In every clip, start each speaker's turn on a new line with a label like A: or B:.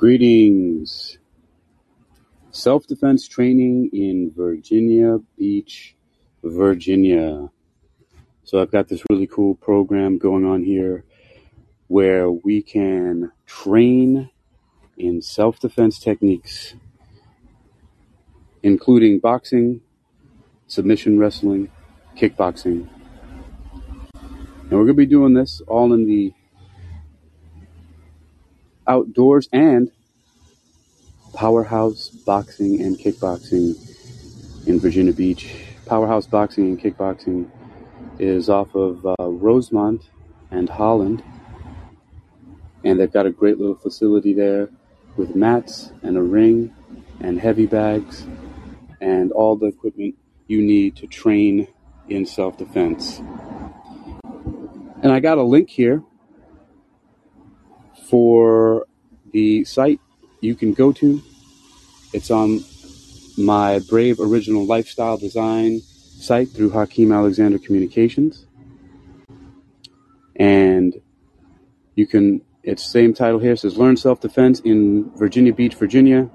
A: Greetings. Self defense training in Virginia Beach, Virginia. So I've got this really cool program going on here where we can train in self defense techniques, including boxing, submission wrestling, kickboxing. And we're going to be doing this all in the outdoors and Powerhouse Boxing and Kickboxing in Virginia Beach. Powerhouse Boxing and Kickboxing is off of uh, Rosemont and Holland. And they've got a great little facility there with mats and a ring and heavy bags and all the equipment you need to train in self defense. And I got a link here for the site you can go to. It's on my Brave Original Lifestyle Design site through Hakeem Alexander Communications. And you can, it's same title here, says Learn Self Defense in Virginia Beach, Virginia.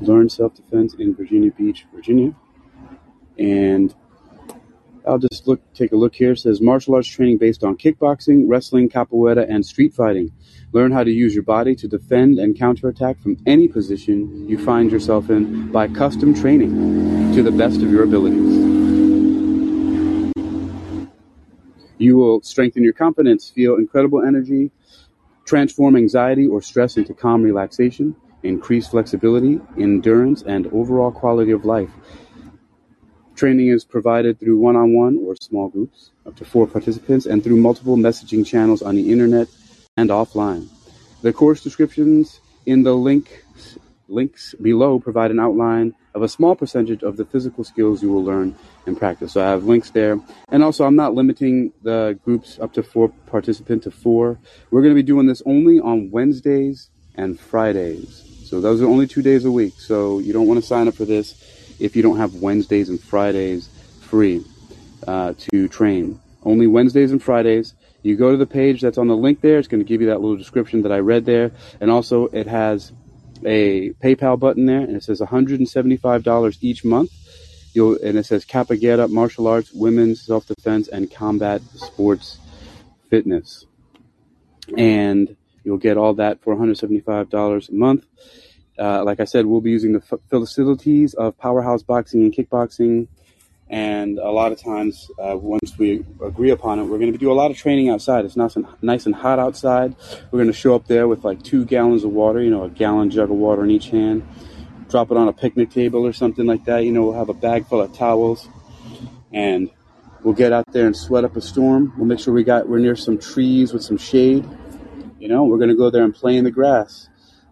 A: Learn Self Defense in Virginia Beach, Virginia. And I'll just look, take a look here. It says martial arts training based on kickboxing, wrestling, capoeira, and street fighting. Learn how to use your body to defend and counterattack from any position you find yourself in by custom training to the best of your abilities. You will strengthen your confidence, feel incredible energy, transform anxiety or stress into calm relaxation, increase flexibility, endurance, and overall quality of life. Training is provided through one-on-one or small groups, up to four participants, and through multiple messaging channels on the internet and offline. The course descriptions in the link, links below provide an outline of a small percentage of the physical skills you will learn and practice. So I have links there. And also, I'm not limiting the groups up to four participants to four. We're going to be doing this only on Wednesdays and Fridays. So those are only two days a week. So you don't want to sign up for this if you don't have Wednesdays and Fridays free uh, to train. Only Wednesdays and Fridays. You go to the page that's on the link there. It's going to give you that little description that I read there. And also, it has a PayPal button there, and it says $175 each month. You'll, and it says Capoeira, martial arts, women's self-defense, and combat sports fitness. And you'll get all that for $175 a month. Uh, like I said, we'll be using the facilities of Powerhouse Boxing and Kickboxing. And a lot of times, uh, once we agree upon it, we're going to do a lot of training outside. It's nice and, nice and hot outside. We're going to show up there with like two gallons of water, you know, a gallon jug of water in each hand. Drop it on a picnic table or something like that. You know, we'll have a bag full of towels. And we'll get out there and sweat up a storm. We'll make sure we got we're near some trees with some shade. You know, we're going to go there and play in the grass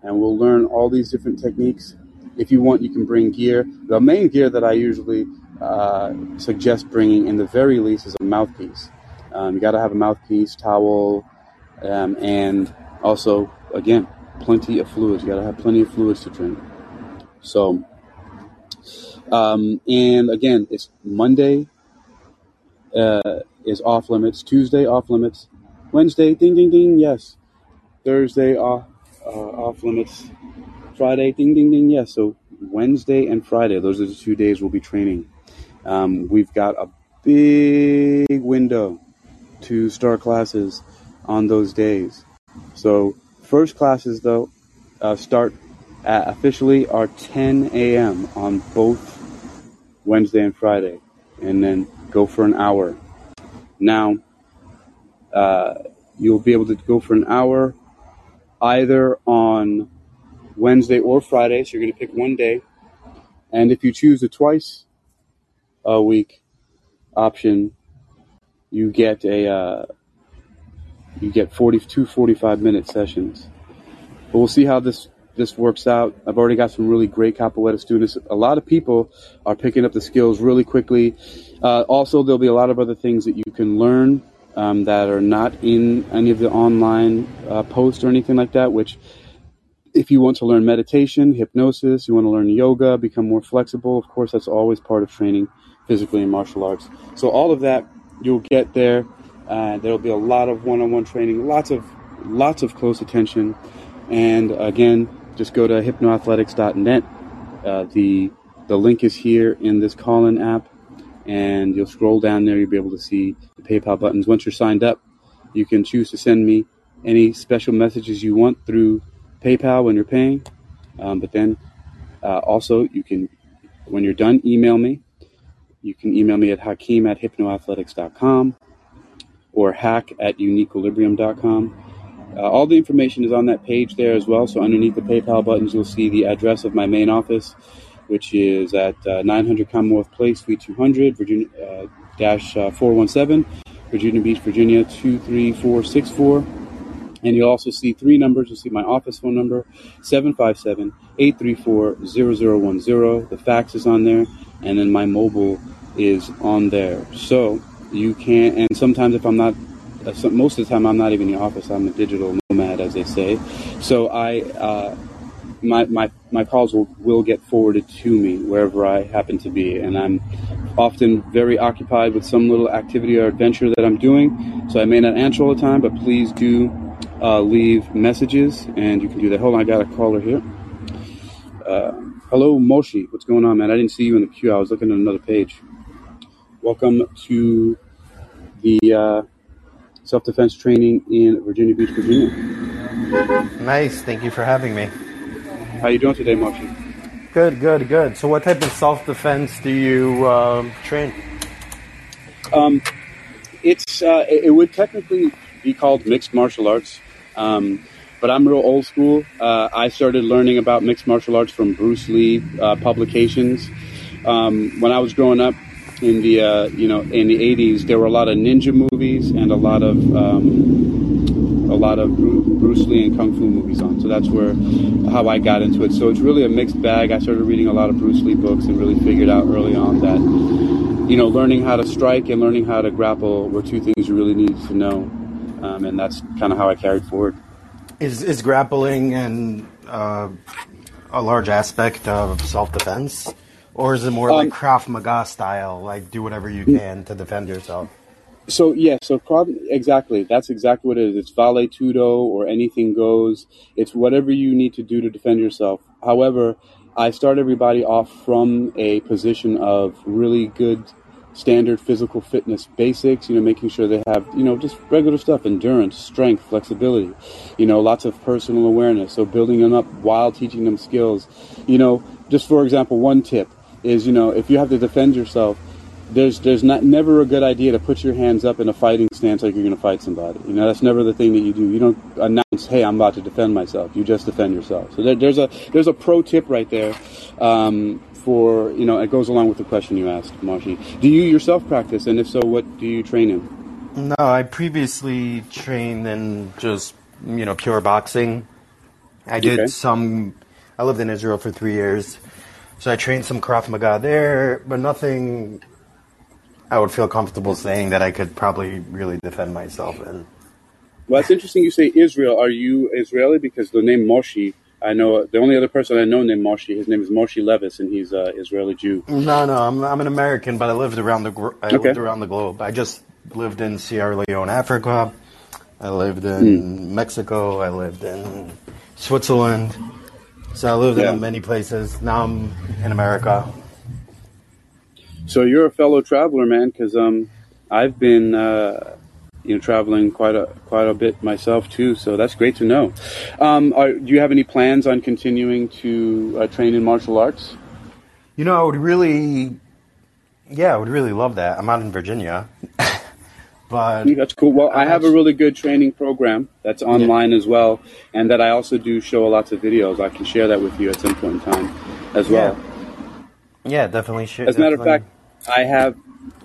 A: and we'll learn all these different techniques. If you want, you can bring gear. The main gear that I usually uh, suggest bringing, in the very least, is a mouthpiece. Um, you got to have a mouthpiece, towel, um, and also, again, plenty of fluids. You got to have plenty of fluids to drink. So, um, and again, it's Monday uh, is off limits. Tuesday off limits. Wednesday, ding ding ding, yes. Thursday off uh, off limits. Friday, ding, ding, ding. Yes. So Wednesday and Friday, those are the two days we'll be training. Um, we've got a big window to start classes on those days. So first classes though uh, start at, officially are 10 a.m. on both Wednesday and Friday, and then go for an hour. Now uh, you'll be able to go for an hour either on Wednesday or Friday. So you're going to pick one day. And if you choose the twice a week option, you get a uh, you get 42 45 minute sessions. But we'll see how this this works out. I've already got some really great capoeira students. A lot of people are picking up the skills really quickly. Uh, also, there'll be a lot of other things that you can learn um, that are not in any of the online uh, posts or anything like that, which if you want to learn meditation, hypnosis, you want to learn yoga, become more flexible, of course, that's always part of training physically in martial arts. So all of that you'll get there. Uh, there'll be a lot of one-on-one training, lots of lots of close attention. And again, just go to hypnoathletics.net. Uh, the the link is here in this call-in app, and you'll scroll down there. You'll be able to see the PayPal buttons. Once you're signed up, you can choose to send me any special messages you want through PayPal when you're paying. Um, but then uh, also, you can, when you're done, email me. You can email me at hakeem at hypnoathletics.com or hack at uniquequilibrium.com. Uh, all the information is on that page there as well. So underneath the PayPal buttons, you'll see the address of my main office, which is at uh, 900 Commonwealth Place, Suite 200, Virginia uh, dash uh, 417, Virginia Beach, Virginia 23464. And you'll also see three numbers. You'll see my office phone number, 757 834 0010. The fax is on there, and then my mobile is on there. So you can, and sometimes if I'm not, most of the time I'm not even in the office, I'm a digital nomad, as they say. So I, uh, my, my, my calls will, will get forwarded to me wherever I happen to be. And I'm often very occupied with some little activity or adventure that I'm doing. So I may not answer all the time, but please do uh, leave messages, and you can do that. Hold on, I got a caller here. Uh, hello, Moshi. What's going on, man? I didn't see you in the queue. I was looking at another page. Welcome to the uh, self defense training in Virginia Beach, Virginia.
B: Nice. Thank you for having me.
A: How you doing today, Moshi?
B: Good, good, good. So, what type of self defense do you um, train?
A: Um, it's uh, it would technically be called mixed martial arts. Um, but I'm real old school. Uh, I started learning about mixed martial arts from Bruce Lee uh, publications. Um, when I was growing up in the uh, you know in the 80s, there were a lot of ninja movies and a lot of um, a lot of Bruce Lee and kung fu movies on. So that's where how I got into it. So it's really a mixed bag. I started reading a lot of Bruce Lee books and really figured out early on that you know learning how to strike and learning how to grapple were two things you really needed to know, um, and that's kind of how I carried forward.
B: Is is grappling and uh, a large aspect of self defense, or is it more um, like Krav Maga style, like do whatever you can to defend yourself?
A: So yeah, so exactly. That's exactly what it is. It's vale tudo or anything goes. It's whatever you need to do to defend yourself. However, I start everybody off from a position of really good standard physical fitness basics, you know, making sure they have, you know, just regular stuff, endurance, strength, flexibility, you know, lots of personal awareness. So building them up while teaching them skills. You know, just for example, one tip is, you know, if you have to defend yourself, there's there's not never a good idea to put your hands up in a fighting stance like you're going to fight somebody. You know, that's never the thing that you do. You don't announce, "Hey, I'm about to defend myself." You just defend yourself. So there, there's a there's a pro tip right there um, for you know it goes along with the question you asked, Marshy. Do you yourself practice, and if so, what do you train in?
B: No, I previously trained in just you know pure boxing. I did okay. some. I lived in Israel for three years, so I trained some Krav Maga there, but nothing. I would feel comfortable saying that I could probably really defend myself in.
A: Well, it's interesting you say Israel. Are you Israeli? Because the name Moshi I know the only other person I know named Moshe. His name is Moshe Levis, and he's an Israeli Jew.
B: No, no, I'm I'm an American, but I lived around the I okay. lived around the globe. I just lived in Sierra Leone, Africa. I lived in hmm. Mexico. I lived in Switzerland. So I lived yeah. in many places. Now I'm in America.
A: So you're a fellow traveler, man, because um, I've been uh, you know traveling quite a quite a bit myself too. So that's great to know. Um, are, do you have any plans on continuing to uh, train in martial arts?
B: You know, I would really, yeah, I would really love that. I'm out in Virginia. but
A: that's cool. Well, I have a really good training program that's online yeah. as well, and that I also do show lots of videos. I can share that with you at some point in time as well.
B: Yeah, yeah definitely. Share,
A: as a matter of fact, I have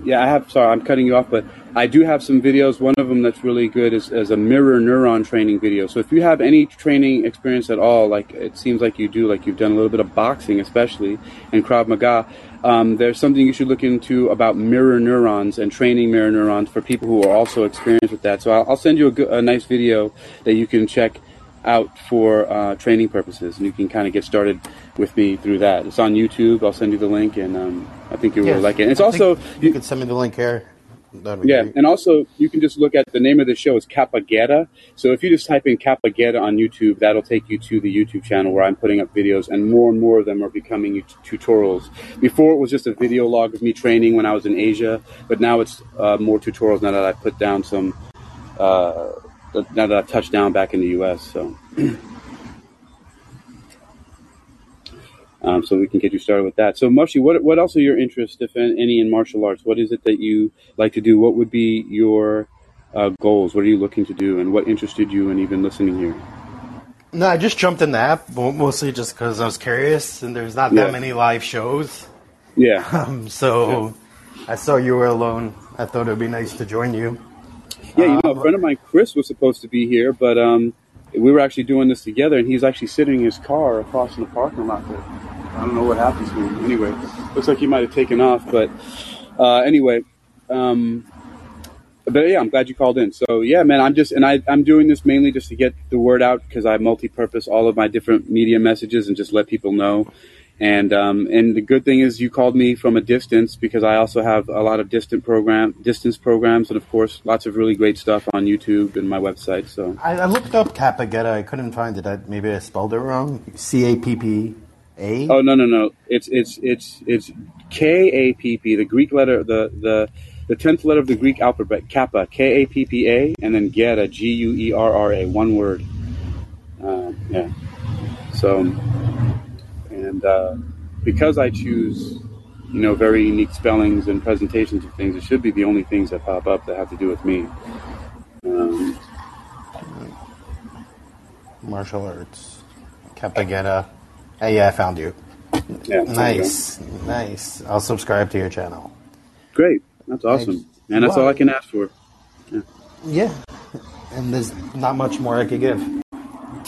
A: yeah, I have. Sorry, I'm cutting you off, but I do have some videos. One of them that's really good is, is a mirror neuron training video. So if you have any training experience at all, like it seems like you do, like you've done a little bit of boxing, especially and Krav Maga, um, there's something you should look into about mirror neurons and training mirror neurons for people who are also experienced with that. So I'll, I'll send you a, a nice video that you can check out for uh, training purposes, and you can kind of get started with me through that. It's on YouTube. I'll send you the link, and um, I think you yes. will like it. And it's
B: I
A: also
B: you, you could send me the link here.
A: yeah, great. and also you can just look at the name of the show is Kappaguerra. So if you just type in Kappaguerra on YouTube, that'll take you to the YouTube channel where I'm putting up videos, and more and more of them are becoming tutorials. Before it was just a video log of me training when I was in Asia, but now it's uh, more tutorials now that I put down some. Uh, now that I've touched down back in the U.S. So. Um, so we can get you started with that. So, Moshi, what what else are your interests, if any, in martial arts? What is it that you like to do? What would be your uh, goals? What are you looking to do, and what interested you in even listening here?
B: No, I just jumped in the app mostly just because I was curious, and there's not that yeah. many live shows.
A: Yeah.
B: Um, so yeah. I saw you were alone. I thought it would be nice to join you.
A: Yeah, you know, a friend of mine, Chris, was supposed to be here, but um, we were actually doing this together, and he's actually sitting in his car across in the parking lot there. I don't know what happened to him. Anyway, looks like he might have taken off. But uh, anyway, um, but yeah, I'm glad you called in. So yeah, man, I'm just and I I'm doing this mainly just to get the word out because I multi-purpose all of my different media messages and just let people know. And um, and the good thing is you called me from a distance because I also have a lot of distant program distance programs and of course lots of really great stuff on YouTube and my website. So
B: I, I looked up Kappaguerra. I couldn't find it. I, maybe I spelled it wrong. C A P P a?
A: Oh no no no! It's it's it's it's K A P P. The Greek letter, the the the tenth letter of the Greek alphabet, Kappa, K A P P A, and then Guerra, G U E R R A, one word. Uh, yeah. So, and uh, because I choose, you know, very unique spellings and presentations of things, it should be the only things that pop up that have to do with me. Um,
B: Martial arts, Kappaguerra. Hey, yeah, I found you. Yeah. Nice, you nice. I'll subscribe to your channel.
A: Great. That's awesome. And that's well, all I can ask for.
B: Yeah. yeah. And there's not much more I could give.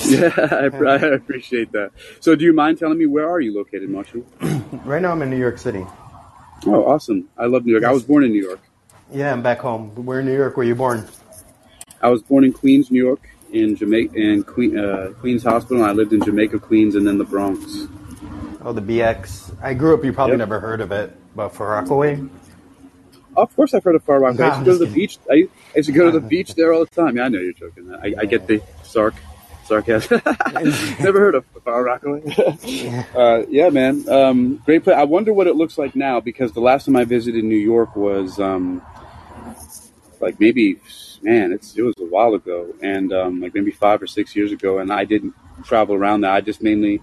A: Yeah, I, I, appreciate that. So, do you mind telling me where are you located, Marshall?
B: right now, I'm in New York City.
A: Oh, awesome! I love New York. Yes. I was born in New York.
B: Yeah, I'm back home. Where in New York were you born?
A: I was born in Queens, New York, in Jamaica in Queen, uh, Queens Hospital. I lived in Jamaica, Queens, and then the Bronx.
B: Oh, the BX. I grew up. You probably yep. never heard of it, but Far Rockaway.
A: of course, I've heard of Far Rockaway. I used to go to the beach. I, used to go to the beach there all the time. Yeah, I know you're joking. I, I get the sarc, sarcasm. never heard of Far Rockaway. uh, yeah, man. Um, great place. I wonder what it looks like now because the last time I visited New York was um, like maybe man, it's it was a while ago, and um, like maybe five or six years ago, and I didn't travel around that. I just mainly,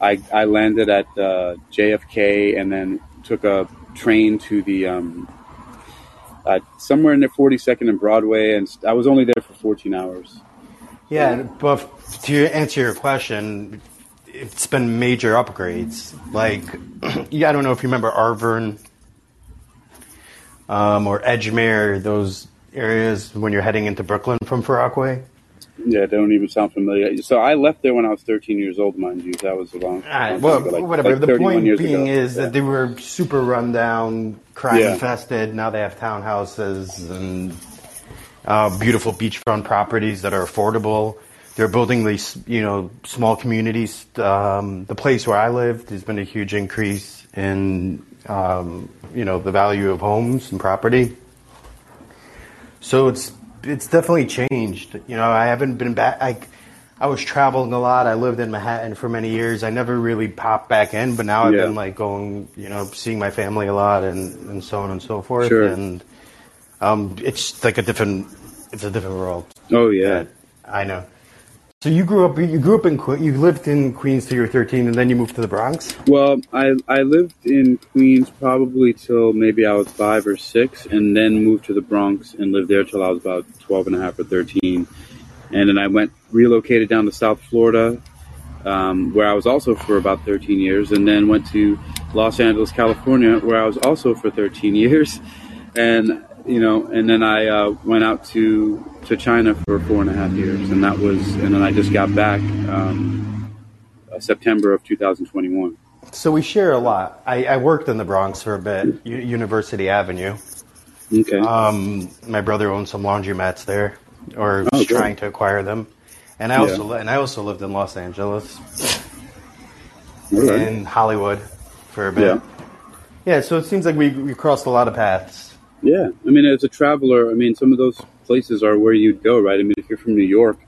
A: I I landed at uh, JFK and then took a train to the um, uh, somewhere in the 42nd and Broadway, and I was only there for 14 hours.
B: Yeah, but to answer your question, it's been major upgrades. Like, yeah, I don't know if you remember Arverne um, or Edgemere, those areas when you're heading into Brooklyn from Far Rockaway?
A: Yeah, they don't even sound familiar. So I left there when I was 13 years old, mind you. That was a long,
B: time well, ago, like, whatever. Like the point being ago. is yeah. that they were super rundown, crime yeah. infested. Now they have townhouses and beautiful beachfront properties that are affordable. They're building these, you know, small communities. Um, the place where I lived, there's been a huge increase in, um, you know, the value of homes and property. So it's it's definitely changed. You know, I haven't been back. I I was traveling a lot. I lived in Manhattan for many years. I never really popped back in, but now I've yeah. been like going, you know, seeing my family a lot and and so on and so forth. Sure. And um, it's like a different, it's a different world.
A: Oh yeah,
B: I know. So you grew up. You grew up in. You lived in Queens till you were thirteen, and then you moved to the Bronx.
A: Well, I I lived in Queens probably till maybe I was five or six, and then moved to the Bronx and lived there till I was about 12 and a half or thirteen, and then I went relocated down to South Florida, um, where I was also for about thirteen years, and then went to Los Angeles, California, where I was also for thirteen years, and you know, and then I uh, went out to to China for four and a half years, and that was, and then I just got back um, uh, September of 2021.
B: So we share a lot. I, I worked in the Bronx for a bit, U- University Avenue.
A: Okay.
B: Um, my brother owned some laundromats there, or oh, was trying to acquire them, and I also yeah. and I also lived in Los Angeles, right. in Hollywood, for a bit. Yeah. Yeah. So it seems like we we crossed a lot of paths.
A: Yeah, I mean, as a traveler, I mean, some of those places are where you'd go, right? I mean, if you're from New York,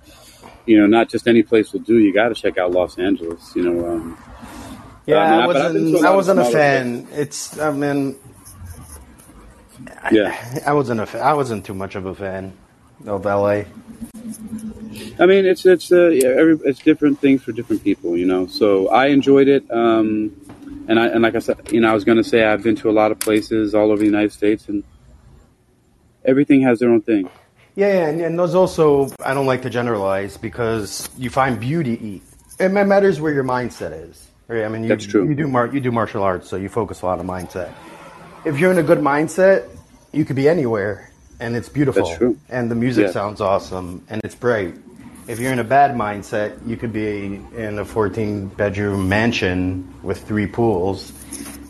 A: you know, not just any place will do. You got to check out Los Angeles. You know. Um,
B: yeah, I, mean, I wasn't. I wasn't a fan. Places. It's. I mean. Yeah, I, I wasn't a. I wasn't too much of a fan of LA.
A: I mean, it's it's uh, yeah, every, it's different things for different people, you know. So I enjoyed it, um, and I and like I said, you know, I was going to say I've been to a lot of places all over the United States, and everything has their own thing.
B: Yeah, and, and there's also I don't like to generalize because you find beauty. It matters where your mindset is. Right? I mean, you,
A: that's true.
B: You do mar- you do martial arts, so you focus a lot on mindset. If you're in a good mindset, you could be anywhere, and it's beautiful.
A: That's true.
B: And the music yeah. sounds awesome, and it's bright. If you're in a bad mindset, you could be in a 14 bedroom mansion with three pools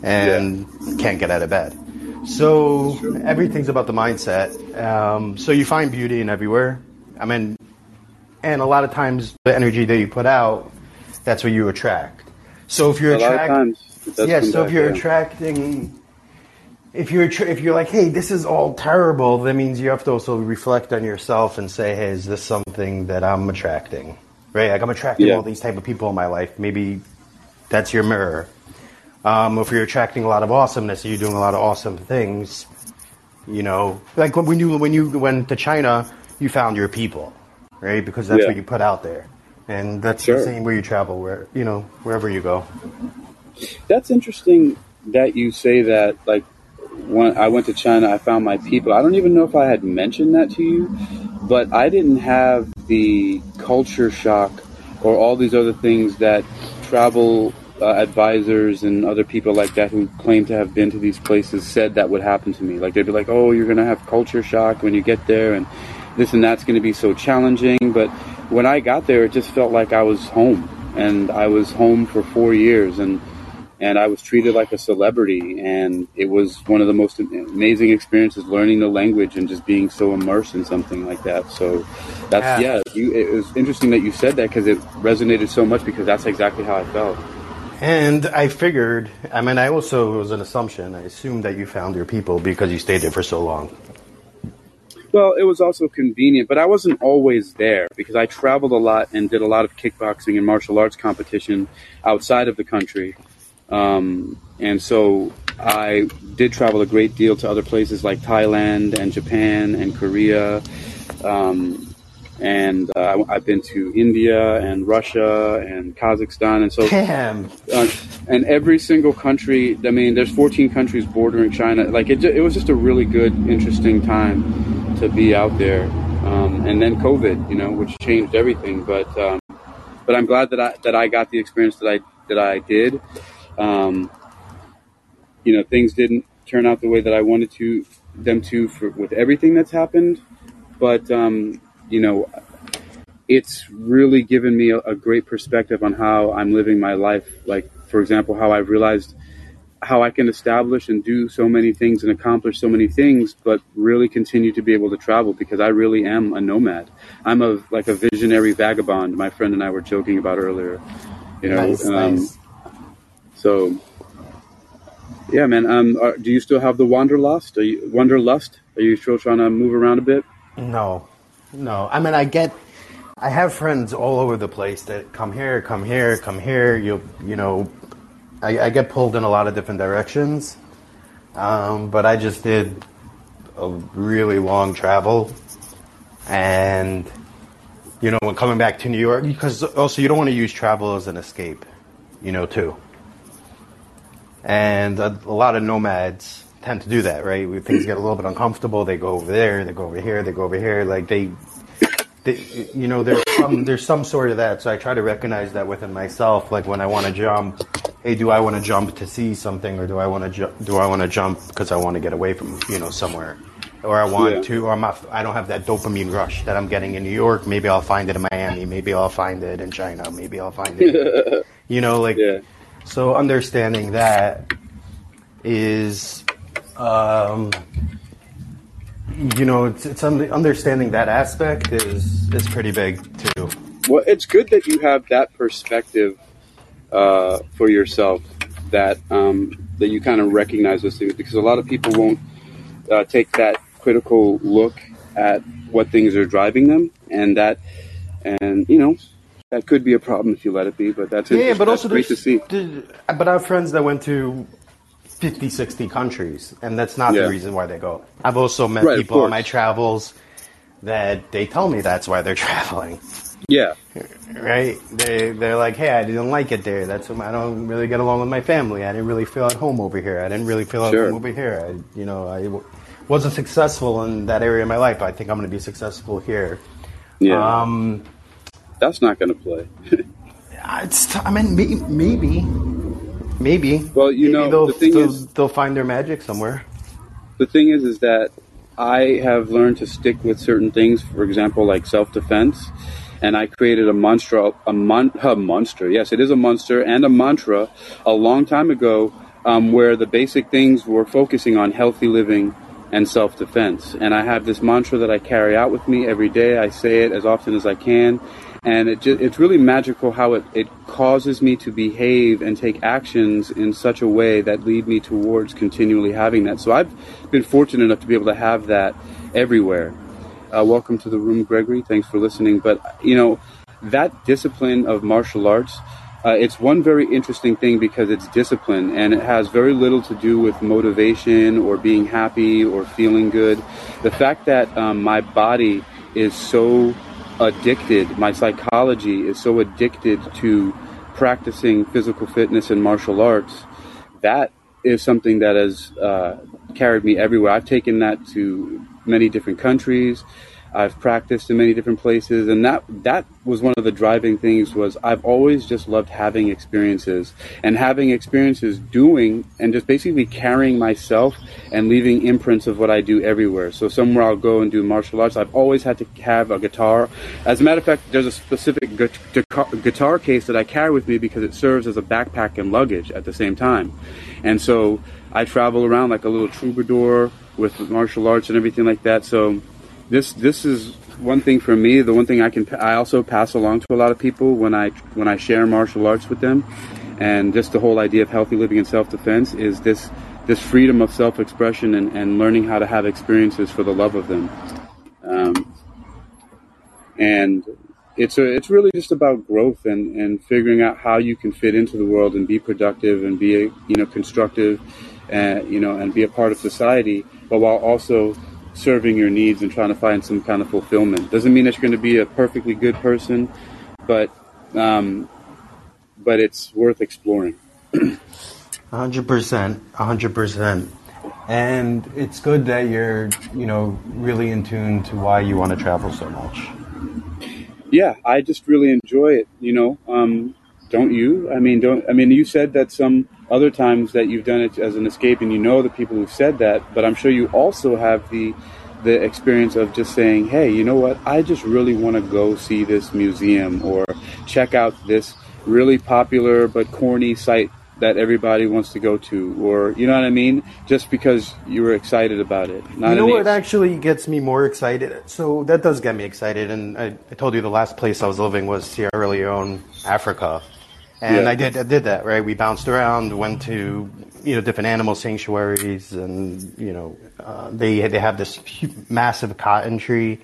B: and yeah. can't get out of bed. So everything's about the mindset. Um, so you find beauty in everywhere. I mean, and a lot of times the energy that you put out, that's what you attract. So if you're attracting, yeah. So if you're yeah. attracting, if you're if you're like, hey, this is all terrible, that means you have to also reflect on yourself and say, hey, is this something that I'm attracting? Right? Like I'm attracting yeah. all these type of people in my life. Maybe that's your mirror. Um, if you're attracting a lot of awesomeness, you're doing a lot of awesome things. You know, like when you when you went to China, you found your people, right? Because that's yeah. what you put out there, and that's sure. the same where you travel, where you know wherever you go.
A: That's interesting that you say that. Like when I went to China, I found my people. I don't even know if I had mentioned that to you, but I didn't have the culture shock or all these other things that travel uh, advisors and other people like that who claim to have been to these places said that would happen to me. Like they'd be like, "Oh, you're going to have culture shock when you get there, and this and that's going to be so challenging." But when I got there, it just felt like I was home, and I was home for four years, and and I was treated like a celebrity, and it was one of the most amazing experiences learning the language and just being so immersed in something like that. So that's yeah, yeah you, it was interesting that you said that because it resonated so much because that's exactly how I felt.
B: And I figured, I mean, I also, it was an assumption, I assumed that you found your people because you stayed there for so long.
A: Well, it was also convenient, but I wasn't always there because I traveled a lot and did a lot of kickboxing and martial arts competition outside of the country. Um, and so I did travel a great deal to other places like Thailand and Japan and Korea. Um, and uh, I've been to India and Russia and Kazakhstan, and so
B: Damn.
A: Uh, and every single country. I mean, there's 14 countries bordering China. Like it, it was just a really good, interesting time to be out there. Um, and then COVID, you know, which changed everything. But um, but I'm glad that I that I got the experience that I that I did. Um, you know, things didn't turn out the way that I wanted to them to for with everything that's happened, but um, you know, it's really given me a, a, great perspective on how I'm living my life. Like, for example, how I've realized how I can establish and do so many things and accomplish so many things, but really continue to be able to travel because I really am a nomad. I'm a like a visionary vagabond. My friend and I were joking about earlier. You know, nice, um, nice. so yeah, man. Um, are, do you still have the wanderlust? Are you wanderlust? Are you still trying to move around a bit?
B: No, no, I mean I get. I have friends all over the place that come here, come here, come here. You you know, I, I get pulled in a lot of different directions. Um, but I just did a really long travel, and you know, when coming back to New York, because also you don't want to use travel as an escape, you know, too. And a, a lot of nomads tend to do that, right? When things get a little bit uncomfortable, they go over there, they go over here, they go over here. Like they, they you know, there's some there's some sort of that. So I try to recognize that within myself. Like when I want to jump, hey, do I want to jump to see something, or do I want to ju- do I want to jump because I want to get away from you know somewhere, or I want yeah. to, or I'm not, I don't have that dopamine rush that I'm getting in New York. Maybe I'll find it in Miami. Maybe I'll find it in China. Maybe I'll find it. you know, like. Yeah. So understanding that is um, you know, it's, it's understanding that aspect is is pretty big too.
A: Well, it's good that you have that perspective uh, for yourself that um, that you kind of recognize those things because a lot of people won't. uh, take that critical look at what things are driving them, and that, and you know, that could be a problem if you let it be. But that's
B: yeah, but
A: also great to see.
B: But I have friends that went to 50, 60 countries, and that's not yeah. the reason why they go. I've also met right, people on my travels that they tell me that's why they're traveling.
A: Yeah.
B: Right? They they're like, hey, I didn't like it there. That's I don't really get along with my family. I didn't really feel at home over here. I didn't really feel at sure. home over here. I, you know, I wasn't successful in that area of my life. I think I'm going to be successful here.
A: Yeah. Um, That's not going to play.
B: it's, I mean, maybe, maybe.
A: Well, you
B: maybe
A: know,
B: they'll,
A: the thing
B: they'll,
A: is,
B: they'll find their magic somewhere.
A: The thing is, is that I have learned to stick with certain things. For example, like self-defense, and I created a mantra, a, mon- a monster. Yes, it is a monster and a mantra a long time ago, um, where the basic things were focusing on healthy living and self defense. And I have this mantra that I carry out with me every day. I say it as often as I can. And it just, it's really magical how it, it causes me to behave and take actions in such a way that lead me towards continually having that. So I've been fortunate enough to be able to have that everywhere. Uh, welcome to the room, Gregory. Thanks for listening. But, you know, that discipline of martial arts uh, it's one very interesting thing because it's discipline and it has very little to do with motivation or being happy or feeling good. The fact that um, my body is so addicted, my psychology is so addicted to practicing physical fitness and martial arts, that is something that has uh, carried me everywhere. I've taken that to many different countries. I've practiced in many different places, and that that was one of the driving things. Was I've always just loved having experiences and having experiences doing and just basically carrying myself and leaving imprints of what I do everywhere. So somewhere I'll go and do martial arts. I've always had to have a guitar. As a matter of fact, there's a specific guitar case that I carry with me because it serves as a backpack and luggage at the same time, and so I travel around like a little troubadour with martial arts and everything like that. So this this is one thing for me. The one thing I can I also pass along to a lot of people when I when I share martial arts with them, and just the whole idea of healthy living and self defense is this this freedom of self expression and, and learning how to have experiences for the love of them. Um, and it's a, it's really just about growth and, and figuring out how you can fit into the world and be productive and be a, you know constructive, and uh, you know and be a part of society, but while also serving your needs and trying to find some kind of fulfillment. Doesn't mean that you're going to be a perfectly good person, but um, but it's worth exploring.
B: hundred percent, hundred percent. And it's good that you're, you know, really in tune to why you want to travel so much.
A: Yeah, I just really enjoy it. You know, um, don't you? I mean, don't. I mean, you said that some other times that you've done it as an escape and you know the people who've said that, but I'm sure you also have the the experience of just saying, "Hey, you know what? I just really want to go see this museum or check out this really popular but corny site that everybody wants to go to or you know what I mean? Just because you were excited about it
B: you know what actually gets me more excited? So that does get me excited and I, I told you the last place I was living was Sierra Leone Africa and yeah. I did I did that right. We bounced around, went to you know different animal sanctuaries, and you know uh, they they have this massive cotton tree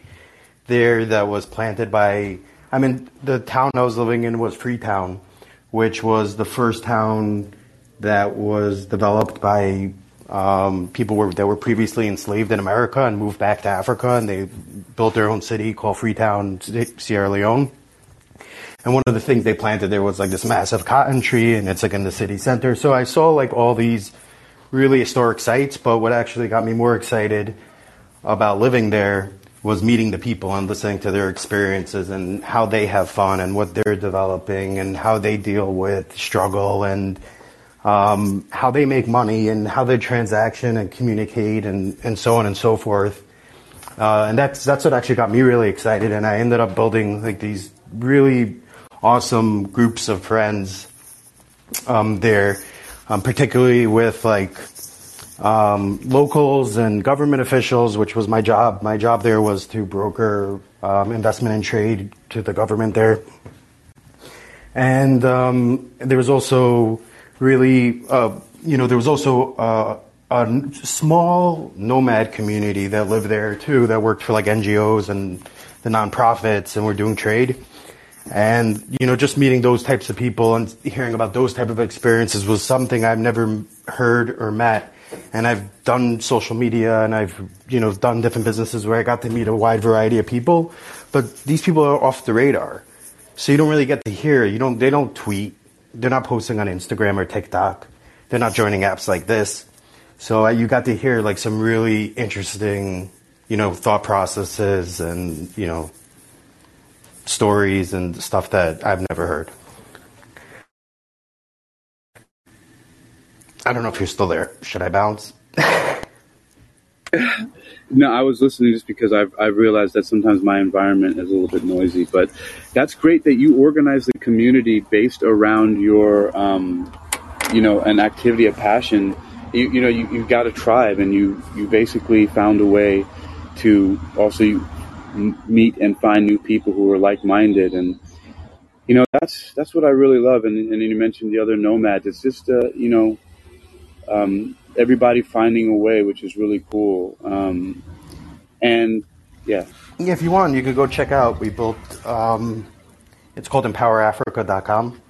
B: there that was planted by. I mean, the town I was living in was Freetown, which was the first town that was developed by um, people were, that were previously enslaved in America and moved back to Africa, and they built their own city called Freetown, Sierra Leone. And one of the things they planted there was like this massive cotton tree, and it's like in the city center. So I saw like all these really historic sites, but what actually got me more excited about living there was meeting the people and listening to their experiences and how they have fun and what they're developing and how they deal with struggle and um, how they make money and how they transaction and communicate and, and so on and so forth. Uh, and that's that's what actually got me really excited. And I ended up building like these really awesome groups of friends um, there, um, particularly with like um, locals and government officials, which was my job. My job there was to broker um, investment and trade to the government there. And um, there was also really, uh, you know, there was also uh, a small nomad community that lived there too, that worked for like NGOs and the nonprofits, and were doing trade. And you know, just meeting those types of people and hearing about those type of experiences was something I've never heard or met. And I've done social media and I've you know done different businesses where I got to meet a wide variety of people, but these people are off the radar, so you don't really get to hear. You don't. They don't tweet. They're not posting on Instagram or TikTok. They're not joining apps like this. So you got to hear like some really interesting, you know, thought processes and you know, stories and stuff that I've never heard. I don't know if you're still there. Should I bounce?
A: no, I was listening just because I've, I've realized that sometimes my environment is a little bit noisy. But that's great that you organize the community based around your, um, you know, an activity, a passion you, you know you, you've got a tribe and you you basically found a way to also meet and find new people who are like-minded and you know that's that's what I really love and, and you mentioned the other nomads it's just uh, you know um, everybody finding a way which is really cool. Um, and yeah.
B: Yeah if you want you could go check out we built um, it's called empowerafrica.com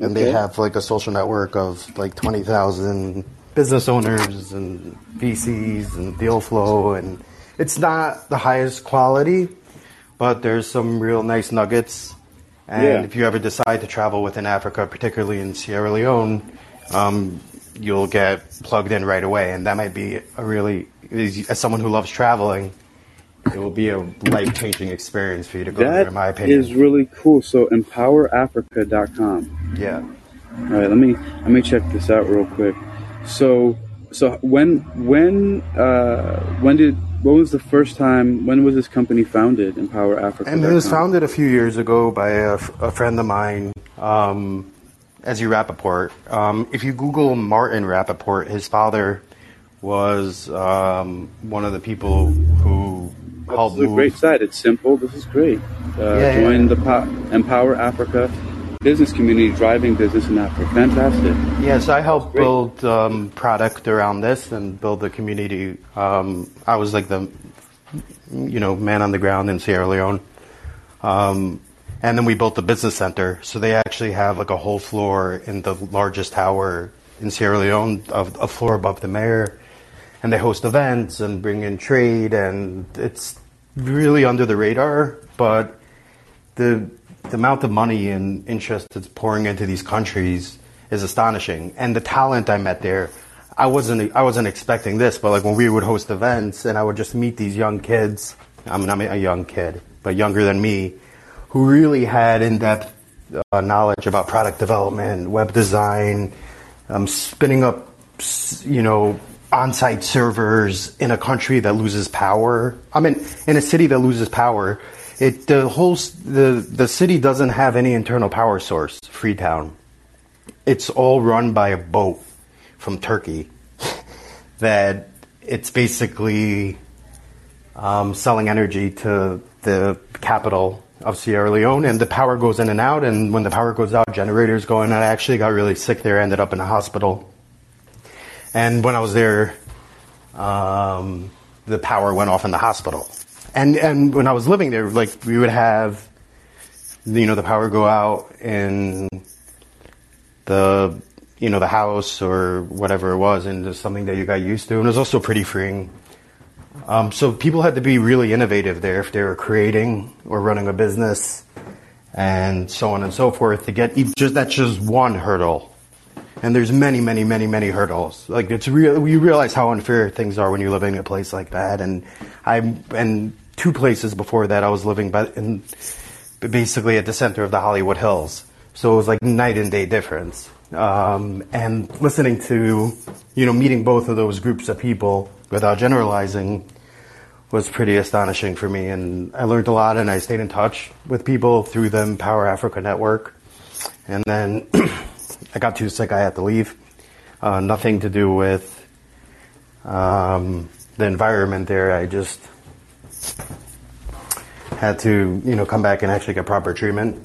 B: and okay. they have like a social network of like 20,000 business owners and VCs and deal flow, and it's not the highest quality, but there's some real nice nuggets. And yeah. if you ever decide to travel within Africa, particularly in Sierra Leone, um, you'll get plugged in right away, and that might be a really, as someone who loves traveling, it will be a life changing experience for you to go that there, in my opinion.
A: That is really cool. So empowerafrica.com.
B: Yeah.
A: All right, let me let me check this out real quick. So, so when when uh, when did what was the first time? When was this company founded, Empower Africa?
B: And it was founded a few years ago by a, a friend of mine, um, Ezzy Rapaport. Um, if you Google Martin Rapaport, his father was um, one of the people who helped.
A: This is a great site. It's simple. This is great. Uh, yeah, join yeah. the po- Empower Africa business community driving business in Africa. Fantastic.
B: Yes, I helped build um, product around this and build the community. Um, I was like the, you know, man on the ground in Sierra Leone. Um, and then we built the business center. So they actually have like a whole floor in the largest tower in Sierra Leone, a, a floor above the mayor. And they host events and bring in trade, and it's really under the radar. But the the amount of money and interest that's pouring into these countries is astonishing. And the talent I met there, I wasn't I wasn't expecting this, but like when we would host events and I would just meet these young kids. I mean, I'm a young kid, but younger than me, who really had in-depth uh, knowledge about product development, web design, um, spinning up, you know, on-site servers in a country that loses power. I mean, in a city that loses power it the whole the the city doesn't have any internal power source. Freetown, it's all run by a boat from Turkey. that it's basically um, selling energy to the capital of Sierra Leone, and the power goes in and out. And when the power goes out, generators go in. I actually got really sick there. Ended up in a hospital. And when I was there, um, the power went off in the hospital and and when I was living there, like we would have, you know, the power go out in the you know the house or whatever it was, and just something that you got used to, and it was also pretty freeing. Um, so people had to be really innovative there if they were creating or running a business, and so on and so forth to get just that's just one hurdle and there's many, many, many, many hurdles. Like it's real. You realize how unfair things are when you're living in a place like that. And I and two places before that I was living, but in basically at the center of the Hollywood Hills. So it was like night and day difference. Um, and listening to, you know, meeting both of those groups of people without generalizing was pretty astonishing for me. And I learned a lot and I stayed in touch with people through the Empower Africa network. And then I got too sick, I had to leave. Uh, nothing to do with um, the environment there. I just had to, you know, come back and actually get proper treatment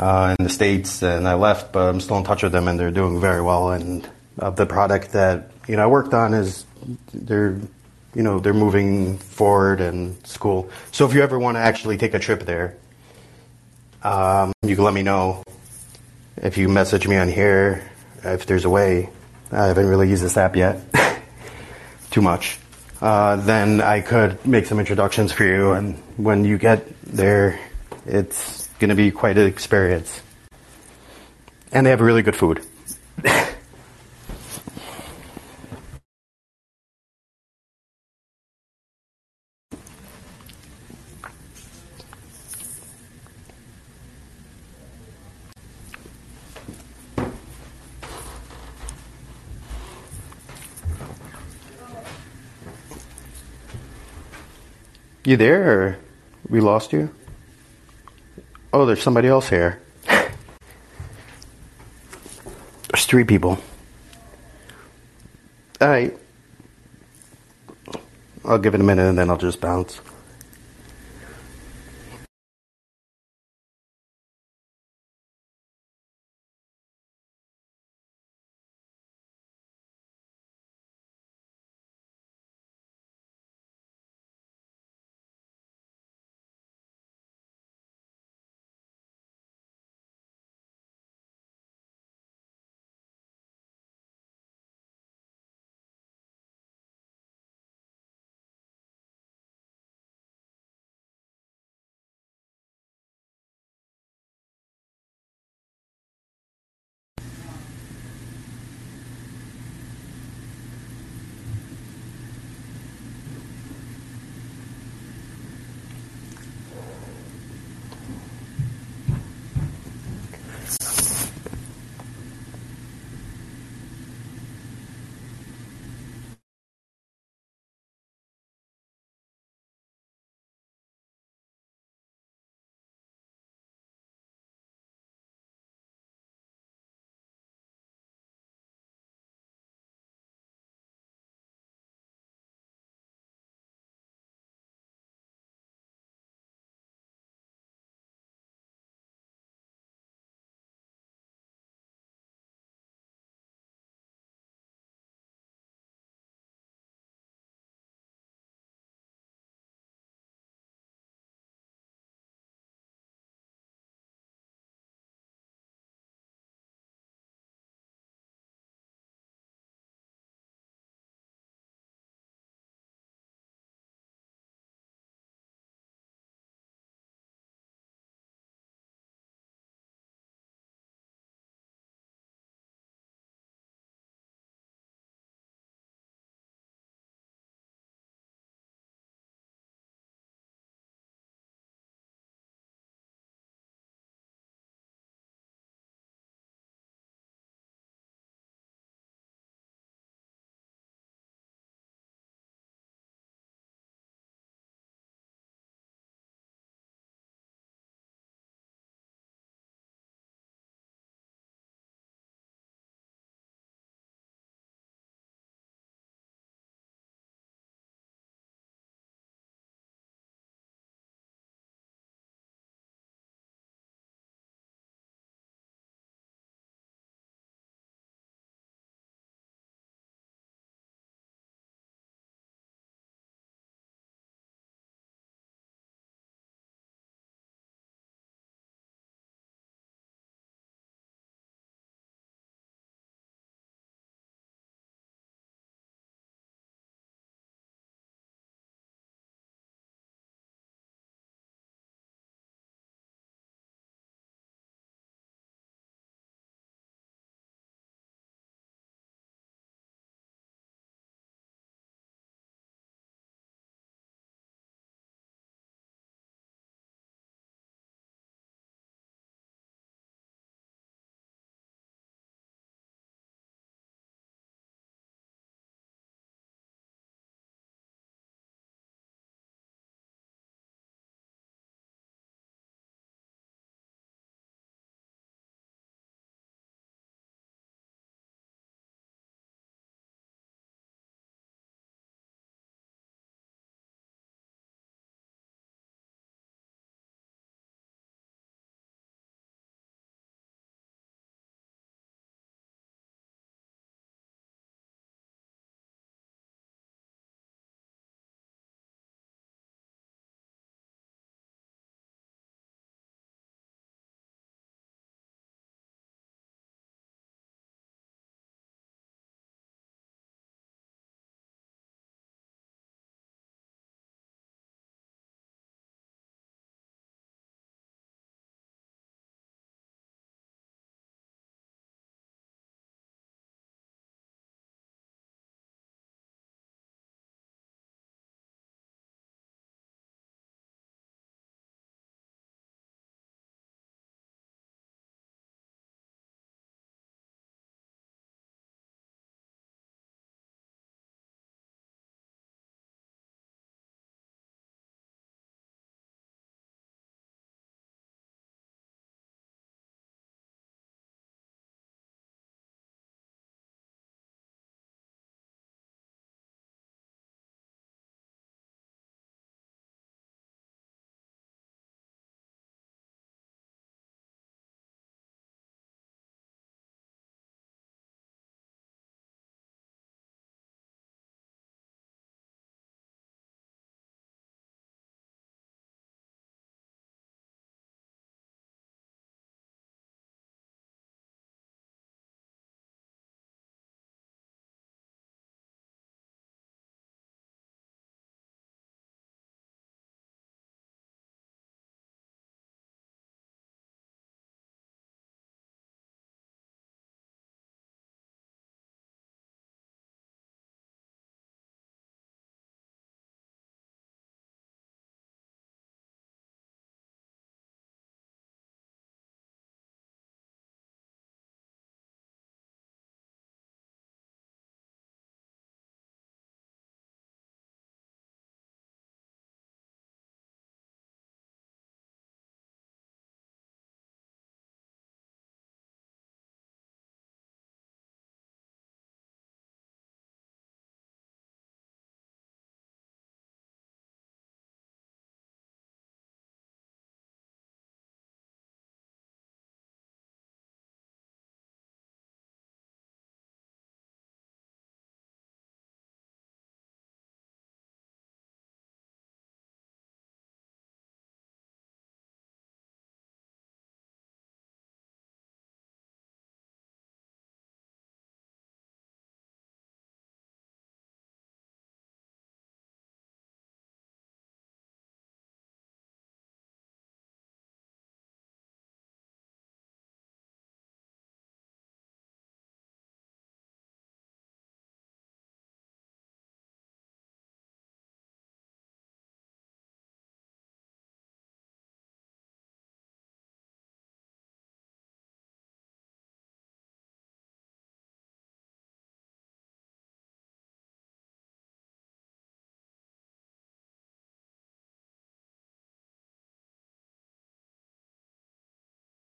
B: uh, in the states, and I left, but I'm still in touch with them, and they're doing very well. And uh, the product that you know I worked on is they're you know they're moving forward and school. So if you ever want to actually take a trip there, um, you can let me know. If you message me on here, if there's a way, I haven't really used this app yet, too much. Uh, then I could make some introductions for you, and when you get there, it's going to be quite an experience. And they have really good food. You there, or we lost you? Oh, there's somebody else here. there's three people. Alright. I'll give it a minute and then I'll just bounce.